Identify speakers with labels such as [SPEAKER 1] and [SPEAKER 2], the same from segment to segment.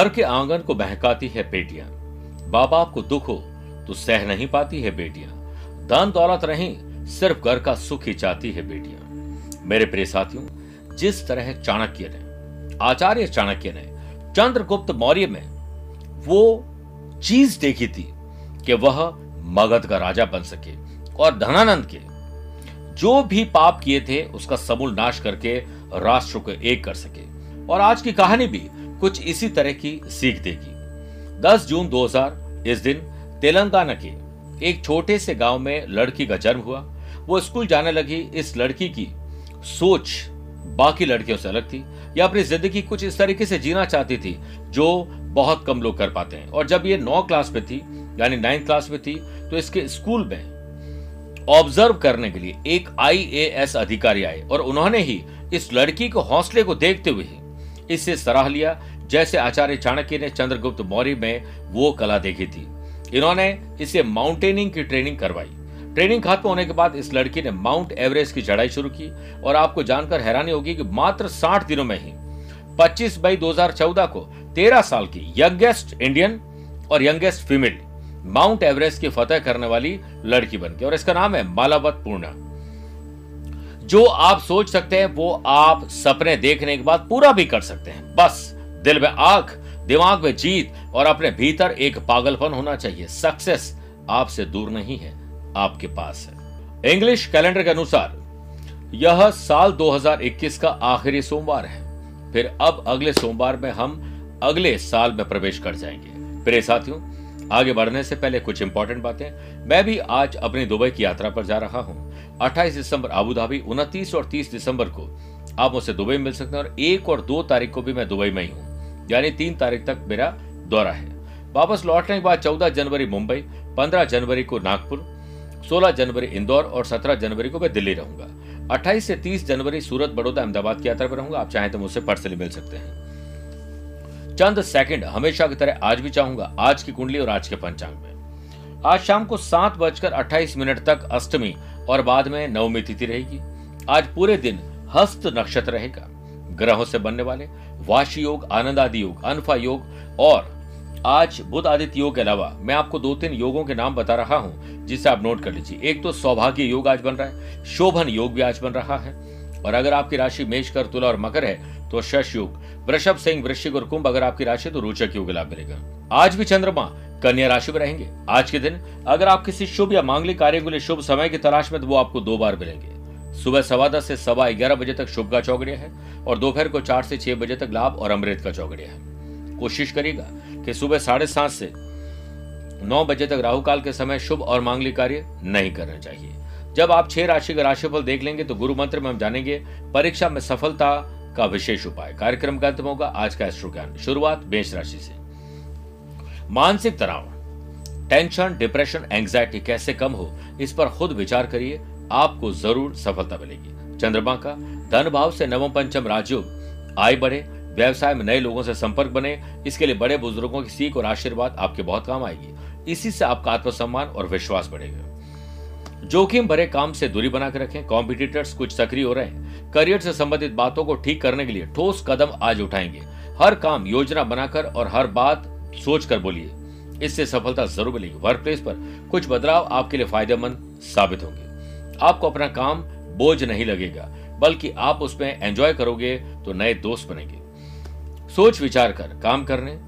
[SPEAKER 1] घर के आँगन को बहकाती है बेटियाँ। बाप बाप को दुख हो तो सह नहीं पाती है बेटियाँ। धन दौलत नहीं सिर्फ़ घर का सुख ही चाहती है बेटियाँ। मेरे प्रिय साथियों, जिस तरह चाणक्य ने, आचार्य चाणक्य ने चंद्रगुप्त मौर्य में वो चीज़ देखी थी कि वह मगध का राजा बन सके और धनानंद के जो भी पाप किए थे उसका समूल नाश करके राष्ट्र को एक कर सके। और आज की कहानी भी कुछ इसी तरह की सीख देगी। 10 जून 2000 इस दिन तेलंगाना के एक छोटे से गाँव में लड़की का जन्म हुआ। वो स्कूल जाने लगी। इस लड़की की सोच बाकी लड़कियों से अलग थी या अपनी ज़िंदगी कुछ इस तरीके से जीना चाहती थी जो बहुत कम लोग कर पाते हैं। और जब ये नौ क्लास में थी, यानी नाइन्थ क्लास में थी तो इसके स्कूल में ऑब्ज़र्व करने के लिए एक आईएएस अधिकारी आए और उन्होंने ही इस लड़की को हौसले को देखते हुए ही इससे सराह लिया जैसे आचार्य चाणक्य ने चंद्रगुप्त मौर्य में वो कला देखी थी। इन्होंने इसे माउंटेनिंग की ट्रेनिंग करवाई। ट्रेनिंग खत्म होने के बाद इस लड़की ने माउंट एवरेस्ट की चढ़ाई शुरू की और आपको जानकर हैरानी होगी कि मात्र 60 दिनों में ही 25 मई 2014 को 13 साल की यंगेस्ट इंडियन और यंगेस्ट फीमेल माउंट एवरेस्ट की फतेह करने वाली लड़की बन गई और इसका नाम है मालावत पूर्णा। जो आप सोच सकते हैं, वो आप सपने देखने के बाद पूरा भी कर सकते हैं। बस दिल में आँख दिमाग में जीत और अपने भीतर एक पागलपन होना चाहिए। सक्सेस आपसे दूर नहीं है, आपके पास है। इंग्लिश कैलेंडर के अनुसार, यह साल 2021 का आखिरी सोमवार है। फिर अब अगले सोमवार में हम अगले साल में प्रवेश कर जाएँगे। प्रिय साथियों, आगे बढ़ने से पहले कुछ इंपॉर्टेंट बातें। मैं भी आज अपनी दुबई की यात्रा पर जा रहा हूँ। 28 दिसंबर आबू धाबी उनतीस और 30 दिसंबर को आप मुझसे दुबई मिल सकते हैं और एक और दो तारीख को भी मैं दुबई में ही हूँ। यानी तीन तारीख तक मेरा दौरा है। वापस लौटने के बाद चौदह जनवरी मुंबई, पंद्रह जनवरी को नागपुर, सोलह जनवरी इंदौर और सत्रह जनवरी को मैं दिल्ली रहूँगा। अट्ठाईस से तीस जनवरी सूरत, बड़ौदा, अहमदाबाद की यात्रा पर रहूँगा। आप चाहें तो मुझसे पर्सनली मिल सकते हैं। चंद सेकंड, हमेशा की तरह आज भी चाहूँगा, आज की कुंडली और आज के पंचांग में। आज शाम को सात बजकर अट्ठाईस मिनट तक अष्टमी और बाद में नवमी तिथि रहेगी। आज पूरे दिन हस्त नक्षत्र रहेगा। ग्रहों से बनने वाले, वाशी योग आनंद आदि योग, अनफा योग, और आज बुद्ध आदित्य योग के अलावा मैं आपको दो तीन योगों के नाम बता रहा हूँ, जिसे आप नोट कर लीजिए। एक तो सौभाग्य योग आज बन रहा है, शोभन योग भी आज बन रहा है, और अगर आपकी राशि मेष, कर, तुला और मकर है तो शश योग, वृषभ, सिंह, वृश्चिक और कुंभ अगर आपकी राशि तो रोचक योग लाभ मिलेगा। आज भी चंद्रमा कन्या राशि में रहेंगे। आज के दिन अगर आप किसी शुभ या मांगलिक कार्य के लिए शुभ समय की तलाश में तो वो आपको दो बार मिलेंगे। सुबह सवा दस से सवा ग्यारह बजे तक शुभ का चौकड़िया है और दोपहर को चार से छह बजे तक लाभ और अमृत का चौकड़िया है। कोशिश करिएगा कि सुबह साढ़े सात से नौ बजे तक राहु काल के समय शुभ और मांगलिक कार्य नहीं करना चाहिए। जब आप छह राशि का राशिफल देख लेंगे तो गुरु मंत्र में हम जानेंगे, परीक्षा में सफलता का विशेष उपाय। कार्यक्रम का अंत होगा आज का एस्ट्रो ज्ञान शुरुआत मेष राशि से। मानसिक तनाव, टेंशन, डिप्रेशन एंग्जाइटी कैसे कम हो, इस पर खुद विचार करिए। आपको ज़रूर सफलता मिलेगी। चंद्रमा का धन भाव से नवम पंचम राजयोग, आय बढ़े, व्यवसाय में नए लोगों से संपर्क बने, इसके लिए बड़े बुज़ुर्गों की सीख और आशीर्वाद आपके बहुत काम आएगी। इसी से आपका आत्मसम्मान और विश्वास बढ़ेगा। जोखिम भरे काम से दूरी बनाकर रखें कॉम्पिटिटर्स कुछ सक्रिय हो रहे हैं। करियर से संबंधित बातों को ठीक करने के लिए ठोस कदम आज उठाएँगे। हर काम योजना बनाकर और हर बात सोच कर बोलिए। इससे सफलता ज़रूर मिलेगी। वर्क प्लेस पर कुछ बदलाव आपके लिए फ़ायदेमंद साबित होंगे। आपको अपना काम बोझ नहीं लगेगा, बल्कि आप उसमें एंजॉय करोगे तो नए दोस्त बनेंगे। सोच विचार कर, काम करने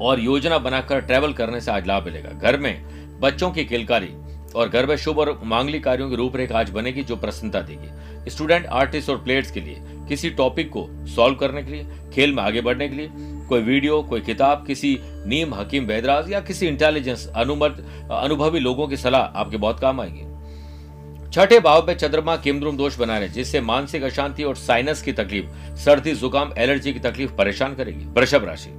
[SPEAKER 1] और योजना बनाकर ट्रैवल करने से आज लाभ मिलेगा। घर में बच्चों की किलकारी और घर में शुभ और मांगलिक कार्यों की रूपरेखा आज बनेगी जो प्रसन्नता देगी। स्टूडेंट आर्टिस्ट और प्लेयर्स के लिए, किसी टॉपिक को सॉल्व करने के लिए, खेल में आगे बढ़ने के लिए, कोई वीडियो कोई किताब, किसी नीम, हकीम वैदराज या किसी इंटेलिजेंस अनुमत, अनुभवी लोगों की सलाह आपके बहुत काम आएगी। छठे भाव में चंद्रमा केमद्रुम दोष बना रहे, जिससे मानसिक अशांति और साइनस की तकलीफ़, सर्दी, जुकाम एलर्जी की तकलीफ़ परेशान करेगी। वृषभ राशि।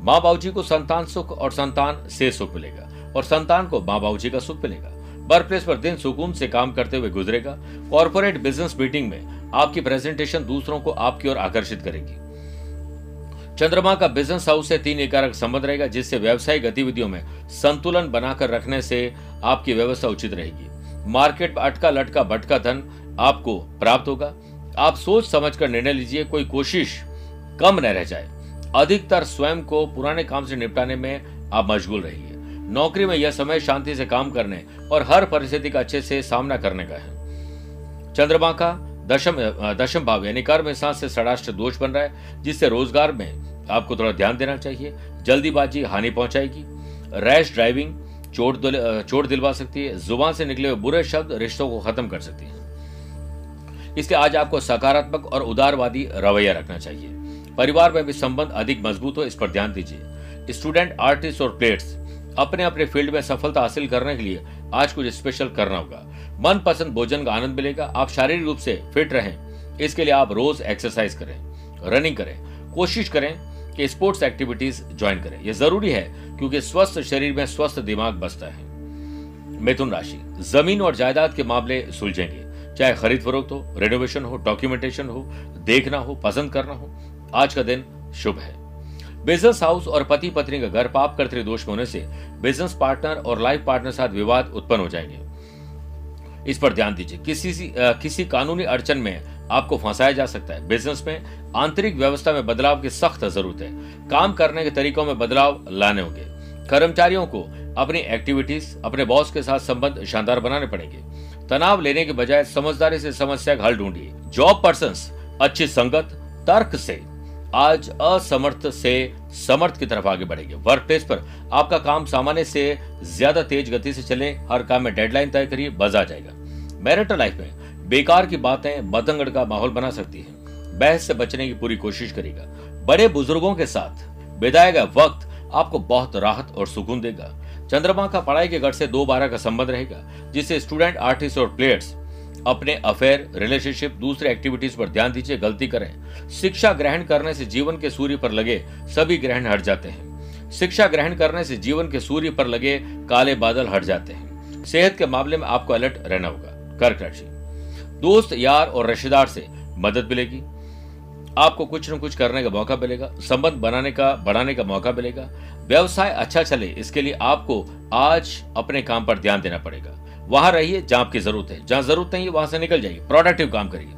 [SPEAKER 1] माँ बाबू जी को संतान सुख और संतान से सुख मिलेगा, और संतान को माँ बाबू जी का सुख मिलेगा। वर्क प्लेस पर दिन सुकून से काम करते हुए गुजरेगा। कॉर्पोरेट बिज़नेस मीटिंग में आपकी प्रेजेंटेशन दूसरों को आपकी ओर आकर्षित करेगी। चंद्रमा का बिज़नेस हाउस से तीन एकारक संबंध रहेगा, जिससे व्यवसायिक गतिविधियों में संतुलन बनाकर रखने से आपकी व्यवस्था उचित रहेगी। मार्केट में अटका लटका भटका धन आपको प्राप्त होगा। आप सोच समझ कर निर्णय लीजिए, कोई कोशिश कम न रह जाए। अधिकतर स्वयं को पुराने काम से निपटाने में आप मशगूल रहिए। नौकरी में यह समय शांति से काम करने और हर परिस्थिति का अच्छे से सामना करने का है। चंद्रमा का दशम दशम भाव यानी कर्म सांस से षडाष्ट दोष बन रहा है, जिससे रोज़गार में आपको थोड़ा ध्यान देना चाहिए। जल्दीबाजी हानि पहुंचाएगी। रैश ड्राइविंग चोट चोट दिलवा सकती है, ज़ुबान से निकले हुए बुरे शब्द रिश्तों को खत्म कर सकती है। इसलिए आज आपको सकारात्मक और उदारवादी रवैया रखना चाहिए। परिवार में भी संबंध अधिक मज़बूत हो, इस पर ध्यान दीजिए। स्टूडेंट, आर्टिस्ट और प्लेयर्स अपने अपने फ़ील्ड में सफलता हासिल करने के लिए आज कुछ स्पेशल करना होगा। मन पसंद भोजन का आनंद मिलेगा, आप शारीरिक रूप से फिट रहें। इसके लिए आप रोज एक्सरसाइज करें, रनिंग करें, कोशिश करें कि स्पोर्ट्स एक्टिविटीज़ ज्वाइन करें। यह ज़रूरी है क्योंकि स्वस्थ शरीर में स्वस्थ दिमाग बसता है। मिथुन राशि, ज़मीन और जायदाद के मामले सुलझेंगे। चाहे खरीद फरोख्त हो रेनोवेशन हो डॉक्यूमेंटेशन हो, देखना हो, पसंद करना हो, आज का दिन शुभ है। बिज़नेस हाउस और पति पत्नी का घर पाप कर्तृ दोष होने से बिज़नेस पार्टनर और लाइफ पार्टनर साथ विवाद उत्पन्न हो जाएँगे। इस पर ध्यान दीजिए। किसी आ, किसी कानूनी अड़चन में आपको फंसाया जा सकता है। बिज़नेस में आंतरिक व्यवस्था में बदलाव की सख्त ज़रूरत है। काम करने के तरीकों में बदलाव लाने होंगे। कर्मचारियों को अपनी एक्टिविटीज़ अपने बॉस के साथ संबंध शानदार बनाने पड़ेंगे। तनाव लेने के बजाय समझदारी से समस्या का हल ढूंढिए। जॉब पर्सन अच्छी संगत तर्क से। आज असमर्थ से समर्थ की तरफ़ आगे बढ़ेंगे। वर्क प्लेस पर आपका काम सामान्य से ज़्यादा तेज गति से चले, हर काम में डेडलाइन तय करिए, बज आ जाएगा। मैरिटल लाइफ में बेकार की बातें बदंगड़ का माहौल बना सकती है। बहस से बचने की पूरी कोशिश करेगा बड़े बुज़ुर्गों के साथ बिताया गया वक्त आपको बहुत राहत और सुकून देगा। चंद्रमा का पढ़ाई के घर से दो बारह का संबंध रहेगा, जिससे स्टूडेंट आर्टिस्ट और प्लेयर्स अपने अफेयर रिलेशनशिप दूसरे एक्टिविटीज़ पर ध्यान दीजिए, गलती करें। शिक्षा ग्रहण करने से जीवन के सूर्य पर लगे सभी ग्रहण हट जाते हैं। शिक्षा ग्रहण करने से जीवन के सूर्य पर लगे काले बादल हट जाते हैं। सेहत के मामले में आपको अलर्ट रहना होगा। कर्क राशि। दोस्त, यार और रिश्तेदार से मदद मिलेगी। आपको कुछ न कुछ करने का मौका मिलेगा। संबंध बनाने का, बढ़ाने का मौका मिलेगा। व्यवसाय अच्छा चले, इसके लिए आपको आज अपने काम पर ध्यान देना पड़ेगा। वहाँ रहिए जहाँ आपकी ज़रूरत है। जहाँ ज़रूरत नहीं है, वहाँ से निकल जाइए। प्रोडक्टिव काम करिए।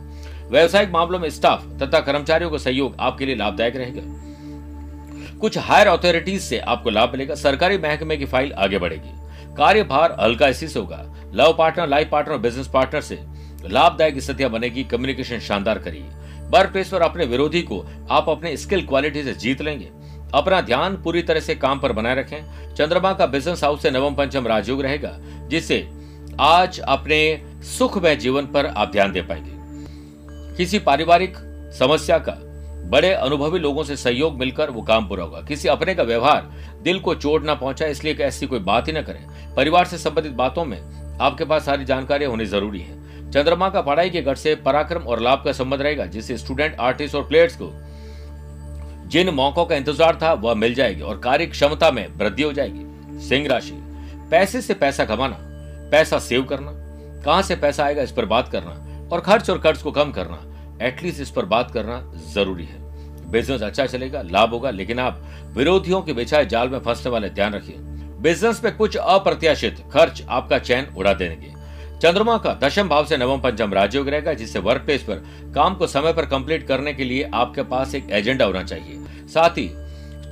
[SPEAKER 1] व्यवसायिक मामलों में स्टाफ तथा कर्मचारियों का सहयोग आपके लिए लाभदायक रहेगा। कुछ हायर अथॉरिटीज से आपको लाभ मिलेगा। सरकारी महकमे की फ़ाइल आगे बढ़ेगी। कार्यभार हल्का इसी से होगा। Love partner life partner business partner से लाभदायक स्थितियाँ बनेगी। कम्युनिकेशन शानदार करिए। वर्क प्लेस पर अपने विरोधी को आप अपने स्किल क्वालिटी से जीत लेंगे। अपना ध्यान पूरी तरह से काम पर बनाए रखें। चंद्रमा का बिज़नेस हाउस से नवम पंचम राजयोग रहेगा, जिससे आज अपने सुखमय जीवन पर आप ध्यान दे पाएँगे। किसी पारिवारिक समस्या का, बड़े अनुभवी लोगों से सहयोग मिलकर वो काम पूरा होगा। किसी अपने का व्यवहार दिल को चोट ना पहुँचा इसलिए ऐसी कोई बात ही ना करें। परिवार से संबंधित बातों में आपके पास सारी जानकारी होनी ज़रूरी है। चंद्रमा का पढ़ाई के घर से पराक्रम और लाभ का संबंध रहेगा, जिससे स्टूडेंट, आर्टिस्ट और प्लेयर्स को जिन मौकों का इंतज़ार था, वह मिल जाएगी और कार्य क्षमता में वृद्धि हो जाएगी। सिंह राशि, पैसे से पैसा कमाना पैसा सेव करना, कहाँ से पैसा आएगा इस पर बात करना और खर्च और कर्ज को कम करना एटलीस्ट इस पर बात करना ज़रूरी है। बिज़नेस अच्छा चलेगा, लाभ होगा, लेकिन आप विरोधियों के बिछाए जाल में फंसने वाले ध्यान रखिए। बिज़नेस में कुछ अप्रत्याशित खर्च आपका चैन उड़ा देंगे। चंद्रमा का दशम भाव से नवम पंचम राजयोग रहेगा, जिससे वर्क प्लेस पर काम को समय पर कंप्लीट करने के लिए आपके पास एक एजेंडा होना चाहिए। साथ ही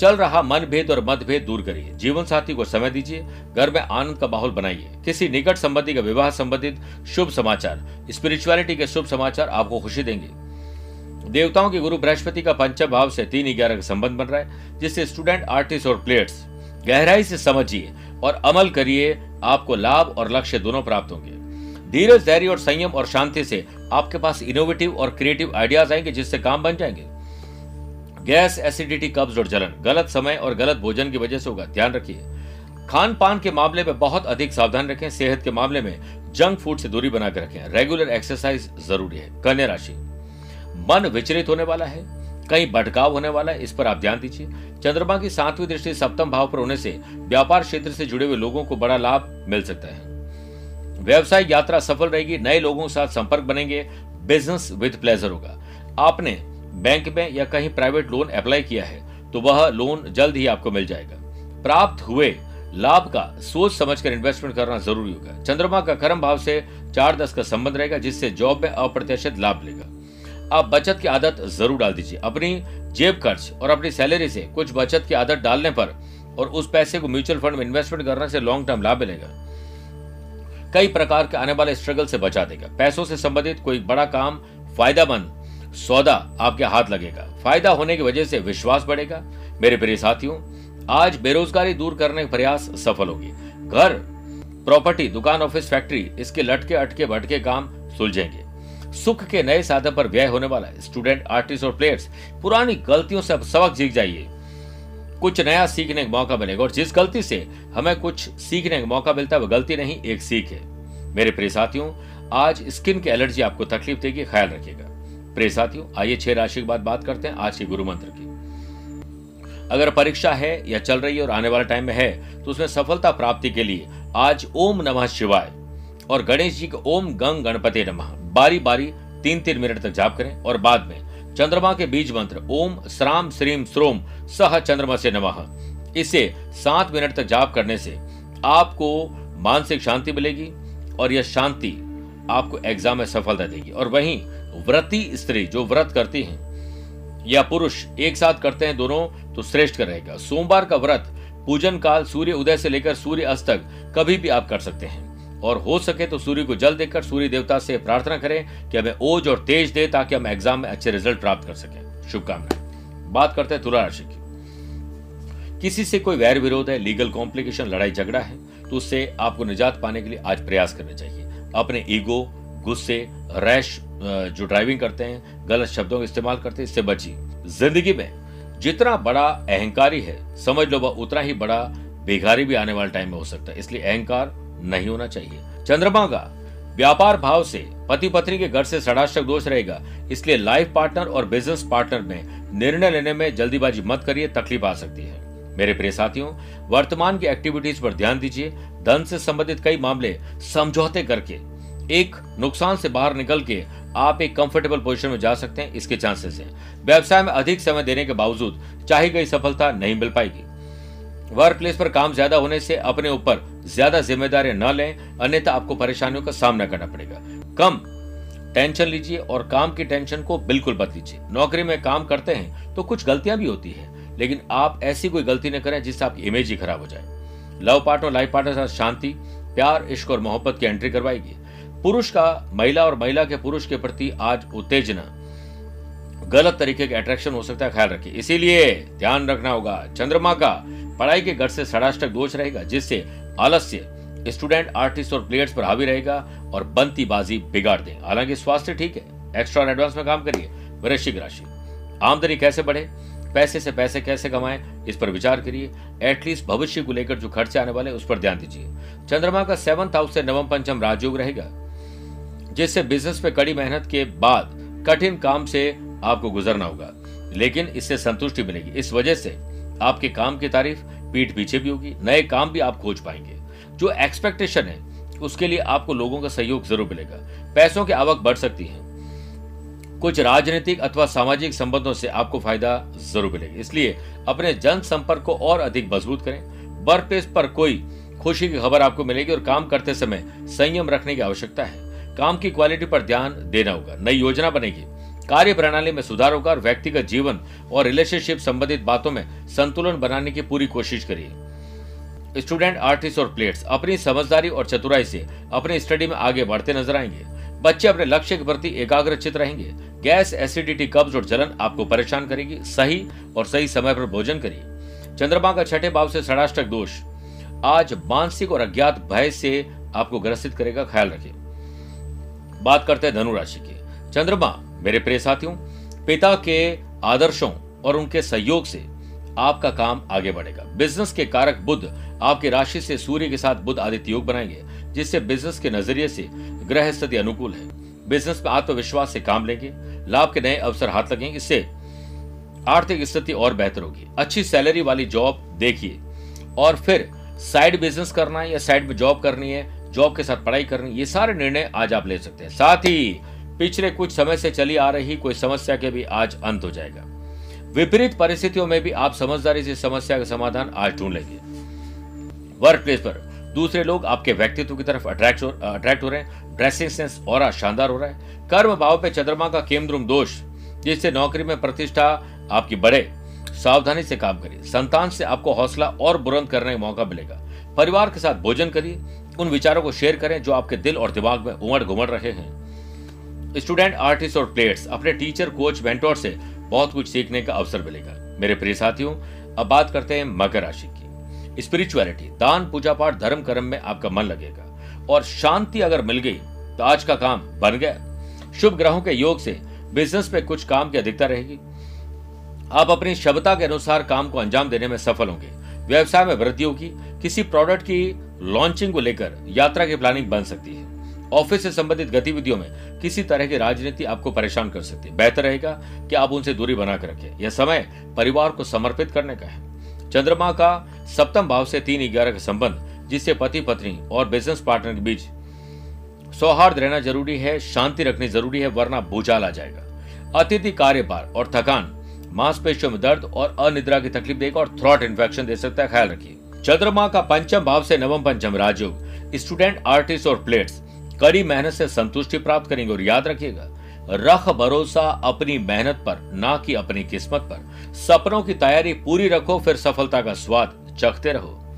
[SPEAKER 1] चल रहा मन भेद और मतभेद दूर करिए। जीवन साथी को समय दीजिए। घर में आनंद का माहौल बनाइए। किसी निकट संबंधी का विवाह संबंधित शुभ समाचार स्पिरिचुअलिटी के शुभ समाचार आपको खुशी देंगे। देवताओं के गुरु बृहस्पति का पंचम भाव से तीन ग्यारह का संबंध बन रहा है, जिससे स्टूडेंट आर्टिस्ट और प्लेयर्स गहराई से समझिए और अमल करिए, आपको लाभ और लक्ष्य दोनों प्राप्त होंगे। धीरज, धैर्य और संयम और शांति से आपके पास इनोवेटिव और क्रिएटिव आइडियाज़ आएँगे, जिससे काम बन जाएँगे। गैस एसिडिटी कब्ज और जलन। गलत समय और गलत भोजन की वजह से होगा। ध्यान रखिए। खान पान के मामले में बहुत अधिक सावधान रखें। सेहत के मामले में जंक फ़ूड से दूरी बनाकर रखें। रेगुलर एक्सरसाइज ज़रूरी है। कन्या राशि। मन विचलित होने वाला है। कहीं भटकाव होने वाला है। इस पर आप ध्यान दीजिए। चंद्रमा की सातवीं दृष्टि सप्तम भाव पर होने से व्यापार क्षेत्र से जुड़े हुए लोगों को बड़ा लाभ मिल सकता है। व्यवसाय यात्रा सफल रहेगी। नए लोगों के साथ संपर्क बनेंगे। बिज़नेस विद प्लेजर होगा। आपने बैंक में या कहीं प्राइवेट लोन अप्लाई किया है तो वह लोन जल्द ही आपको मिल जाएगा। प्राप्त हुए लाभ का सोच समझकर इन्वेस्टमेंट करना ज़रूरी होगा। चंद्रमा का कर्म भाव से चार दस का संबंध रहेगा, जिससे जॉब में अप्रत्याशित लाभ लेगा आप बचत की आदत ज़रूर डाल दीजिए। अपनी जेब खर्च और अपनी सैलरी से कुछ बचत की आदत डालने पर और उस पैसे को म्यूचुअल फंड में इन्वेस्टमेंट करने से लॉन्ग टर्म लाभ मिलेगा। कई प्रकार के आने वाले स्ट्रगल से बचा देगा। पैसों से संबंधित कोई बड़ा काम फायदामंद सौदा आपके हाथ लगेगा। फ़ायदा होने की वजह से विश्वास बढ़ेगा। मेरे प्रिय साथियों, आज बेरोजगारी दूर करने का प्रयास सफल होगी। घर प्रॉपर्टी दुकान ऑफ़िस फैक्ट्री इसके लटके, अटके, भटके काम सुलझेंगे। सुख के नए साधन पर व्यय होने वाला स्टूडेंट आर्टिस्ट और प्लेयर्स पुरानी गलतियों से अब सबक सीख जाइए। कुछ नया सीखने का मौका मिलेगा और जिस गलती से हमें कुछ सीखने का मौका मिलता है वो गलती नहीं, एक सीख है। मेरे प्रिय साथियों, आज स्किन की एलर्जी आपको तकलीफ़ देगी, ख्याल रखिएगा। प्रिय साथियों, आइए छह राशि के बाद बात करते हैं आज के गुरु मंत्र की। अगर परीक्षा है या चल रही है और आने वाले टाइम में है तो उसमें सफलता प्राप्ति के लिए आज ओम नमः शिवाय और गणेश जी के ओम गंग गणपति नमः। बारी बारी तीन तीन मिनट तक जाप करें और बाद में चंद्रमा के बीज मंत्र ओम श्राम श्रीम श्रोम सह चंद्रमा से नमः। इसे सात मिनट तक जाप करने से आपको मानसिक शांति मिलेगी और यह शांति आपको एग्ज़ाम में सफलता देगी और वहीं व्रती स्त्री जो व्रत करती हैं या पुरुष एक साथ करते हैं दोनों तो श्रेष्ठ रहेगा। सोमवार का व्रत, पूजन काल सूर्य उदय से लेकर सूर्य अस्त तक कभी भी आप कर सकते हैं। और हो सके तो सूर्य को जल देकर सूर्य देवता से प्रार्थना करें कि हमें ओज और तेज दे ताकि हम एग्ज़ाम में अच्छे रिज़ल्ट प्राप्त कर सकें। शुभकामनाएँ। बात करते हैं तुला राशि की। किसी से कोई वैर विरोध है, लीगल कॉम्प्लिकेशन, लड़ाई झगड़ा है तो उससे आपको निजात पाने के लिए आज प्रयास करने चाहिए। अपने ईगो, गुस्से, रैश जो ड्राइविंग करते हैं, गलत शब्दों का इस्तेमाल करते हैं, इससे बची। ज़िंदगी में जितना बड़ा अहंकारी है, समझ लो वह उतना ही बड़ा बेघारी भी आने वाले टाइम में हो सकता है। इसलिए अहंकार नहीं होना चाहिए। चंद्रमा का व्यापार भाव से पति पत्नी के घर से षडाष्टक दोष रहेगा। इसलिए लाइफ पार्टनर और बिज़नेस पार्टनर में निर्णय लेने में जल्दीबाजी मत करिए, तकलीफ़ आ सकती है। मेरे प्रिय साथियों, वर्तमान की एक्टिविटीज़ पर ध्यान दीजिए। धन से संबंधित कई मामले समझौते करके एक नुकसान से बाहर निकल के आप एक कंफर्टेबल पोजीशन में जा सकते हैं, इसके चांसेस हैं। व्यवसाय में अधिक समय देने के बावजूद चाहे गई सफलता नहीं मिल पाएगी। वर्क प्लेस पर काम ज़्यादा होने से अपने ऊपर ज़्यादा जिम्मेदारियाँ न लें, अन्यथा आपको परेशानियों का सामना करना पड़ेगा। कम टेंशन लीजिए और काम की टेंशन को बिल्कुल बत लीजिए। नौकरी में काम करते हैं तो कुछ गलतियाँ भी होती है, लेकिन आप ऐसी कोई गलती न करें जिससे आपकी इमेज ही खराब हो जाए। लव पार्टनर लाइफ पार्टनर साथ शांति, प्यार, इश्क और मोहब्बत की एंट्री करवाएगी। पुरुष का, महिला और महिला के पुरुष के प्रति आज उत्तेजना। गलत तरीके के अट्रैक्शन हो सकता है, ख्याल रखिए। इसीलिए ध्यान रखना होगा, चंद्रमा का पढ़ाई के घर से षडाष्टक दोष रहेगा, जिससे आलस्य स्टूडेंट आर्टिस्ट और प्लेयर्स पर हावी रहेगा और बनती बाजी बिगाड़ दे हालाँकि स्वास्थ्य ठीक है एक्स्ट्रा एडवांस में काम करिए, वृश्चिक राशि। आमदनी कैसे बढ़े? पैसे से पैसे कैसे कमाएँ? इस पर विचार करिए। एटलीस्ट भविष्य को लेकर जो खर्चे आने वाले उस पर ध्यान दीजिए। चंद्रमा का सेवंथ हाउस से नवम पंचम राजयोग रहेगा। जिससे बिज़नेस में कड़ी मेहनत के बाद कठिन काम से आपको गुजरना होगा। लेकिन इससे संतुष्टि मिलेगी। इस वजह से आपके काम की तारीफ़ पीठ पीछे भी होगी। नए काम भी आप खोज पाएँगे। जो एक्सपेक्टेशन है, उसके लिए आपको लोगों का सहयोग ज़रूर मिलेगा। पैसों की आवक बढ़ सकती है। कुछ राजनीतिक अथवा सामाजिक संबंधों से आपको फ़ायदा ज़रूर मिलेगा। इसलिए अपने जनसंपर्क को और अधिक मज़बूत करें। वर्क प्लेस पर कोई खुशी की खबर आपको मिलेगी और काम करते समय संयम रखने की आवश्यकता है। काम की क्वालिटी पर ध्यान देना होगा। नई योजना बनेगी। कार्य प्रणाली में सुधार होगा और व्यक्तिगत जीवन और रिलेशनशिप संबंधित बातों में संतुलन बनाने की पूरी कोशिश करिए। स्टूडेंट आर्टिस्ट और प्लेयर्स अपनी समझदारी और चतुराई से अपनी स्टडी में आगे बढ़ते नज़र आएँगे। बच्चे अपने लक्ष्य के प्रति एकाग्रचित रहेंगे। गैस एसिडिटी कब्ज और जलन आपको परेशान करेगी। सही और सही समय पर भोजन करिए। चंद्रमा का छठे भाव से षडाष्टक दोष। आज मानसिक और अज्ञात भय से आपको ग्रसित करेगा। ख्याल रखिए। बात करते हैं धनु राशि की। चंद्रमा, मेरे प्रिय साथियों, पिता के आदर्शों और उनके सहयोग से आपका काम आगे बढ़ेगा। बिज़नेस के कारक बुद्ध आपकी राशि से सूर्य के साथ बुद्ध आदित्य योग बनाएँगे, जिससे बिज़नेस के नज़रिए से ग्रह स्थिति अनुकूल है। बिज़नेस में आत्मविश्वास से काम लेंगे, लाभ के नए अवसर हाथ लगेंगे, इससे आर्थिक स्थिति और बेहतर होगी। अच्छी सैलरी वाली जॉब देखिए, और फिर साइड बिज़नेस करना है या साइड में जॉब करनी है जॉब के साथ पढ़ाई करनी, ये सारे निर्णय आज आप ले सकते हैं। साथ ही पिछले कुछ समय से चली आ रही कोई समस्या के भी आज अंत हो जाएगा। विपरीत परिस्थितियों में भी आप समझदारी से समस्या का समाधान आज ढूंढ लेंगे। वर्क प्लेस पर दूसरे लोग आपके व्यक्तित्व की तरफ़ अट्रैक्ट हो अट्रैक्ट हो रहे हैं। ड्रेसिंग सेंस और शानदार हो रहा है। कर्म भाव पे चंद्रमा का केमद्रुम दोष, जिससे नौकरी में प्रतिष्ठा आपकी बढ़े। सावधानी से काम करिए। संतान से आपको हौसला और बुलंद करने का मौका मिलेगा। परिवार के साथ भोजन करिए। उन विचारों को शेयर करें जो आपके दिल और दिमाग में उमड़ घुमड़ रहे हैं। स्टूडेंट आर्टिस्ट और प्लेयर्स अपने टीचर कोच मेंटोर से बहुत कुछ सीखने का अवसर मिलेगा। मेरे प्रिय साथियों, अब बात करते हैं मकर राशि की। स्पिरिचुअलिटी दान, पूजा पाठ, धर्म कर्म में आपका मन लगेगा। और शांति अगर मिल गई तो आज का काम बन गया। शुभ ग्रहों के योग से बिज़नेस में कुछ काम की अधिकता रहेगी। आप अपनी क्षमता के अनुसार काम को अंजाम देने में सफल होंगे। व्यवसाय में वृद्धि होगी। किसी प्रोडक्ट की लॉन्चिंग को लेकर यात्रा की प्लानिंग बन सकती है। ऑफ़िस से संबंधित गतिविधियों में किसी तरह की राजनीति आपको परेशान कर सकती है। बेहतर रहेगा कि आप उनसे दूरी बनाकर रखें। यह समय परिवार को समर्पित करने का है। चंद्रमा का सप्तम भाव से तीन ग्यारह का संबंध, जिससे पति, पत्नी और बिज़नेस पार्टनर के बीच सौहार्द रहना ज़रूरी है, शांति रखनी ज़रूरी है, वरना भूचाल आ जाएगा। अतिथि कार्यभार और थकान, मांसपेशियों में दर्द और अनिद्रा की तकलीफ़ देगा और थ्रॉट इन्फेक्शन दे सकता है। ख्याल रखिए। चंद्रमा का पंचम भाव से नवम पंचम राजयोग। स्टूडेंट, आर्टिस्ट और प्लेयर्स, कड़ी मेहनत से संतुष्टि प्राप्त करेंगे और याद रखिएगा, रख भरोसा अपनी मेहनत पर, ना कि अपनी किस्मत पर। सपनों की तैयारी पूरी रखो, फिर सफलता का स्वाद चखते रहो।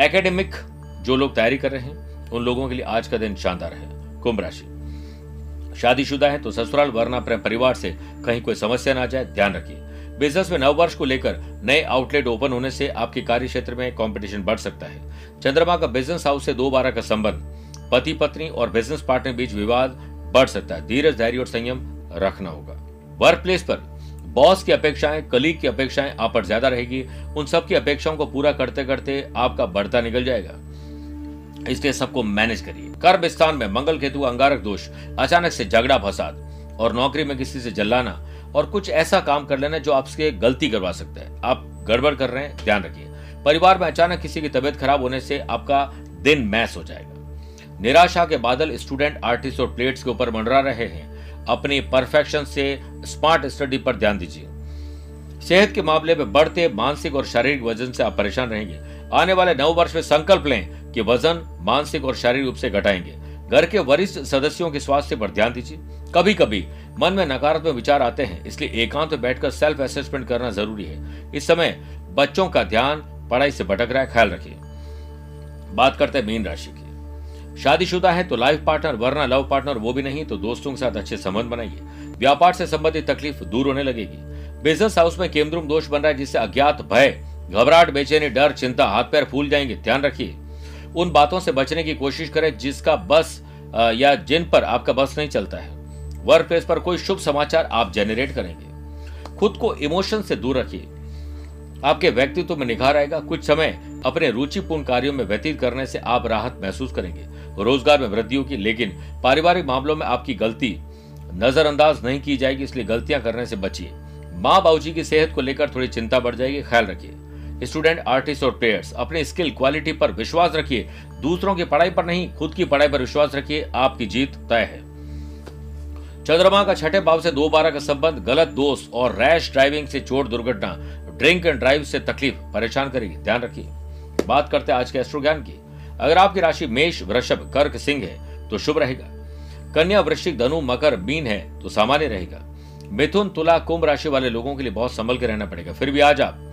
[SPEAKER 1] एकेडमिक जो लोग तैयारी कर रहे हैं, उन लोगों के लिए आज का दिन शानदार है। कुंभ राशि। शादीशुदा है तो ससुराल, वरना अपने परिवार से कहीं कोई समस्या ना जाए, ध्यान रखिए। बिज़नेस में नव वर्ष को लेकर नए आउटलेट ओपन होने से आपके कार्य क्षेत्र में कंपटीशन बढ़ सकता है। चंद्रमा का बिज़नेस हाउस से दो बारह का संबंध पति पत्नी और बिज़नेस पार्टनर बीच विवाद बढ़ सकता है। धीरज, धैर्य और संयम रखना होगा। वर्क प्लेस पर बॉस की अपेक्षाएँ, कलीग की अपेक्षाएँ आप पर ज़्यादा रहेगी। उन सब की अपेक्षाओं को पूरा करते करते आपका बढ़ता निकल जाएगा। इसलिए सबको मैनेज करिए। कर्म स्थान में मंगल, केतु, अंगारक दोष, अचानक से झगड़ा, फसाद और नौकरी में किसी से जलाना और कुछ ऐसा काम कर लेना जो आपसे गलती करवा सकता है। आप गड़बड़ कर रहे हैं, ध्यान रखिए। परिवार में अचानक किसी की तबियत खराब होने से आपका दिन मैस हो जाएगा। निराशा के बादल स्टूडेंट, आर्टिस्ट और प्लेट्स के ऊपर मंडरा रहे हैं। अपनी परफेक्शन से स्मार्ट स्टडी पर ध्यान दीजिए। सेहत के मामले में बढ़ते मानसिक और शारीरिक वज़न से आप परेशान रहेंगे। आने वाले नव वर्ष में संकल्प लें कि वज़न मानसिक और शारीरिक रूप से घटाएँगे। घर के वरिष्ठ सदस्यों के स्वास्थ्य पर ध्यान दीजिए। कभी कभी मन में नकारात्मक विचार आते हैं, इसलिए एकांत में बैठकर सेल्फ असेसमेंट करना ज़रूरी है। इस समय बच्चों का ध्यान पढ़ाई से भटक रहा है, ख्याल रखिए। बात करते हैं मीन राशि की। शादीशुदा है तो लाइफ पार्टनर वरना लव पार्टनर वो भी नहीं तो दोस्तों के साथ अच्छे संबंध बनाइए। व्यापार से संबंधित तकलीफ़ दूर होने लगेगी। बिज़नेस हाउस में केमद्रुम दोष बन रहा है, जिससे अज्ञात भय, घबराहट, बेचैनी, डर, चिंता हाथ पैर फूल जाएँगे, ध्यान रखिए। उन बातों से बचने की कोशिश करें जिसका बस या जिन पर आपका बस नहीं चलता है। वर्क प्लेस पर कोई शुभ समाचार आप जेनरेट करेंगे। खुद को इमोशन से दूर रखिए। आपके व्यक्तित्व में निखार आएगा। कुछ समय अपने रुचिपूर्ण कार्यों में व्यतीत करने से आप राहत महसूस करेंगे। रोज़गार में वृद्धि होगी लेकिन पारिवारिक मामलों में आपकी गलती नजरअंदाज नहीं की जाएगी, इसलिए गलतियाँ करने से बचिए। माँ बाबू की सेहत को लेकर थोड़ी चिंता बढ़ जाएगी, ख्याल रखिए। स्टूडेंट, आर्टिस्ट और प्लेयर्स, अपने स्किल, क्वालिटी पर विश्वास रखिए। दूसरों की पढ़ाई पर नहीं, खुद की पढ़ाई पर विश्वास रखिए। आपकी जीत तय है। चंद्रमा का छठे भाव से दो बारह का संबंध, गलत दोस्त और रैश ड्राइविंग से चोट दुर्घटना, ड्रिंक एंड ड्राइव से तकलीफ़, परेशान करेगी ध्यान रखिए। बात करते हैं आज के एस्ट्रो ज्ञान की। अगर आपकी राशि मेष, वृषभ, कर्क, सिंह है तो शुभ रहेगा। कन्या, वृश्चिक, धनु, मकर, मीन है तो सामान्य रहेगा। मिथुन, तुला, कुंभ राशि वाले लोगों के लिए बहुत संभल के रहना पड़ेगा। फिर भी आज आप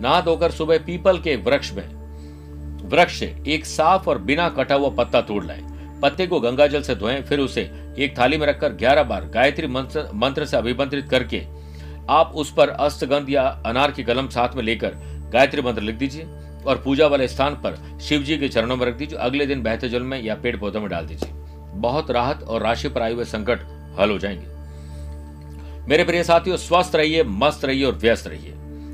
[SPEAKER 1] नहा धोकर सुबह पीपल के वृक्ष में वृक्ष से एक साफ़ और बिना कटा हुआ पत्ता तोड़ लाए। पत्ते को गंगा जल से धोएँ, फिर उसे एक थाली में रखकर ग्यारह बार गायत्री मंत्र मंत्र से अभिमंत्रित करके आप उस पर अस्तगंध या अनार की कलम साथ में लेकर गायत्री मंत्र लिख दीजिए और पूजा वाले स्थान पर शिव जी के चरणों में रख दीजिए। अगले दिन बहते जल में या पेड़ पौधों में डाल दीजिए। बहुत राहत और राशि पर आए हुए संकट हल हो जाएँगे। मेरे प्रिय साथियों, स्वस्थ रहिए, मस्त रहिए और व्यस्त रहिए।